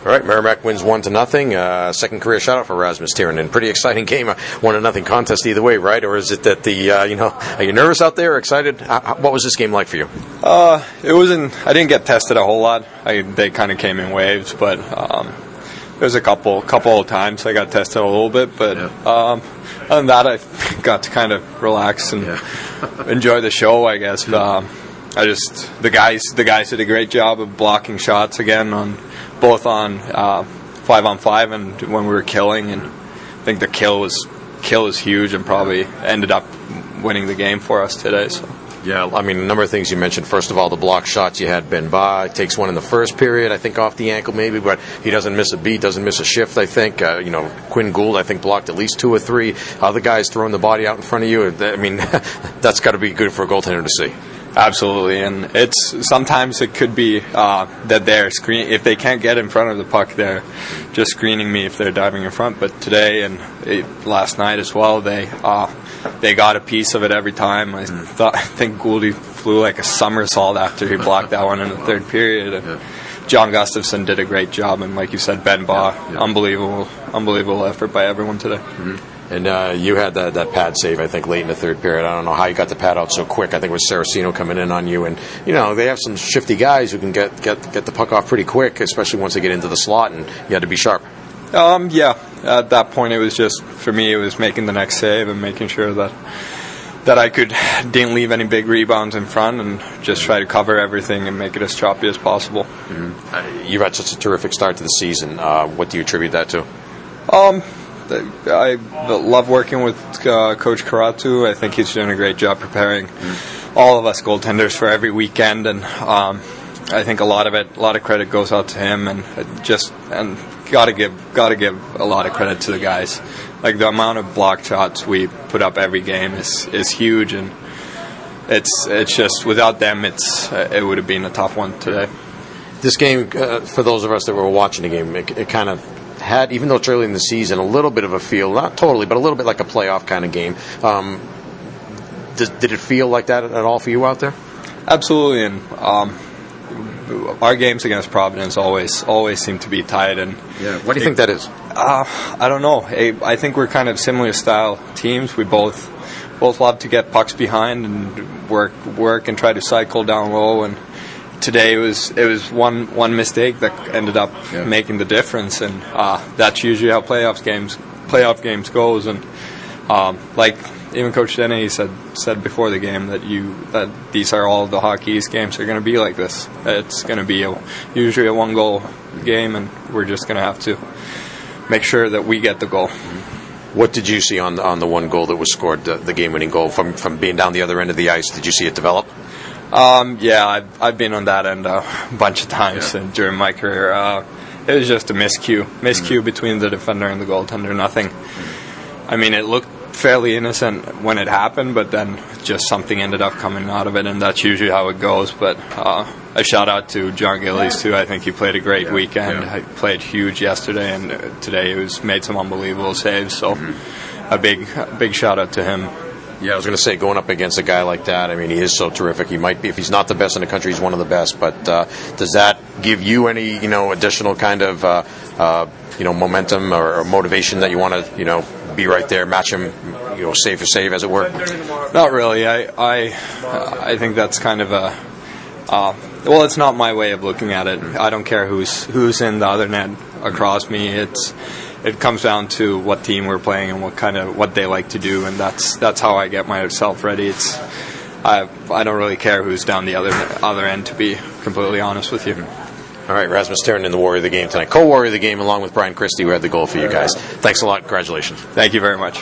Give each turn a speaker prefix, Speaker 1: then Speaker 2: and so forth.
Speaker 1: All right, Merrimack wins one to nothing. Uh, second career shutout for Rasmus Tirronen. Pretty exciting game, one to nothing contest either way, right? Or is it that the uh, you know are you nervous out there? Excited? How, what was this game like for you?
Speaker 2: Uh, it wasn't. I didn't get tested a whole lot. I, they kind of came in waves, but um, there's a couple couple of times I got tested a little bit. But yeah. um, other than that, I got to kind of relax and yeah. enjoy the show, I guess. But, um, I just the guys the guys did a great job of blocking shots again on both on uh, five on five and when we were killing, and I think the kill was kill was huge and probably ended up winning the game for us today. So.
Speaker 1: Yeah, I mean, a number of things you mentioned. First of all, the block shots you had Ben Bahe takes one in the first period, I think off the ankle maybe, but he doesn't miss a beat, doesn't miss a shift. I think uh, you know Quinn Gould, I think blocked at least two or three. Other guys throwing the body out in front of you. I mean, that's got to be good for a goaltender to see.
Speaker 2: Absolutely, and it's sometimes it could be uh, that they're screen if they can't get in front of the puck, they're just screening me if they're diving in front. But today and it, last night as well, they uh, they got a piece of it every time. I mm. thought I think Gouldy flew like a somersault after he blocked that one in the third period. Yeah. John Gustafson did a great job, and like you said, Ben Bahe, yeah, yeah. unbelievable, unbelievable effort by everyone today. Mm-hmm.
Speaker 1: And uh, you had that, that pad save, I think, late in the third period. I don't know how you got the pad out so quick. I think it was Saracino coming in on you. And, you know, they have some shifty guys who can get, get, get the puck off pretty quick, especially once they get into the slot, and you had to be sharp.
Speaker 2: Um, yeah, at that point, it was just, for me, it was making the next save and making sure that that I could didn't leave any big rebounds in front and just try to cover everything and make it as choppy as possible.
Speaker 1: Mm-hmm. Uh, you've had such a terrific start to the season. Uh, what do you attribute that to?
Speaker 2: Um, I love working with uh, Coach Karatu. I think he's doing a great job preparing mm. all of us goaltenders for every weekend, and um, I think a lot of it, a lot of credit goes out to him, and just and gotta give gotta give a lot of credit to the guys. Like the amount of block shots we put up every game is is huge, and it's it's just without them, it's it would have been a tough one today.
Speaker 1: This game, uh, for those of us that were watching the game, it, it kind of had, even though it's early in the season, a little bit of a feel, not totally, but a little bit like a playoff kind of game. Um, did, did, it feel like that at all for you out there?
Speaker 2: Absolutely, and um, our games against Providence always always seem to be tight. And
Speaker 1: yeah, what do you it, think that is?
Speaker 2: Uh, I don't know. I think we're kind of similar style teams. We both both love to get pucks behind and work work and try to cycle down low and today it was it was one one mistake that ended up yeah. making the difference, and uh, that's usually how playoffs games playoff games goes. And um, like even Coach Dennehy said said before the game that you that these are all the hockey's games are going to be like this. It's going to be a, usually a one goal game, and we're just going to have to make sure that we get the goal.
Speaker 1: What did you see on the, on the one goal that was scored, the, the game winning goal from from being down the other end of the ice? Did you see it develop?
Speaker 2: Um, yeah, I've, I've been on that end a bunch of times yeah. during my career. Uh, it was just a miscue, miscue mm-hmm. between the defender and the goaltender. Nothing. Mm-hmm. I mean, it looked fairly innocent when it happened, but then just something ended up coming out of it, and that's usually how it goes. But uh, a shout out to Jon Gillies too. I think he played a great yeah. weekend. Yeah. He played huge yesterday, and today he was made some unbelievable saves. So mm-hmm. a big, a big shout out to him.
Speaker 1: Yeah, I was going to say going up against a guy like that. I mean, he is so terrific. He might be, if he's not the best in the country, he's one of the best. But uh, does that give you any, you know, additional kind of, uh, uh, you know, momentum or, or motivation that you want to, you know, be right there, match him, you know, save for save, as it were?
Speaker 2: Not really. I, I, I think that's kind of a. Uh, well, it's not my way of looking at it. I don't care who's who's in the other net across me. It's it comes down to what team we're playing and what kind of what they like to do, and that's that's how I get myself ready. It's I I don't really care who's down the other other end, to be completely honest with you.
Speaker 1: All right, Rasmus Tirronen, the warrior of the game tonight, co-warrior of the game, along with Brian Christie, who had the goal for you guys. Thanks a lot. Congratulations.
Speaker 2: Thank you very much.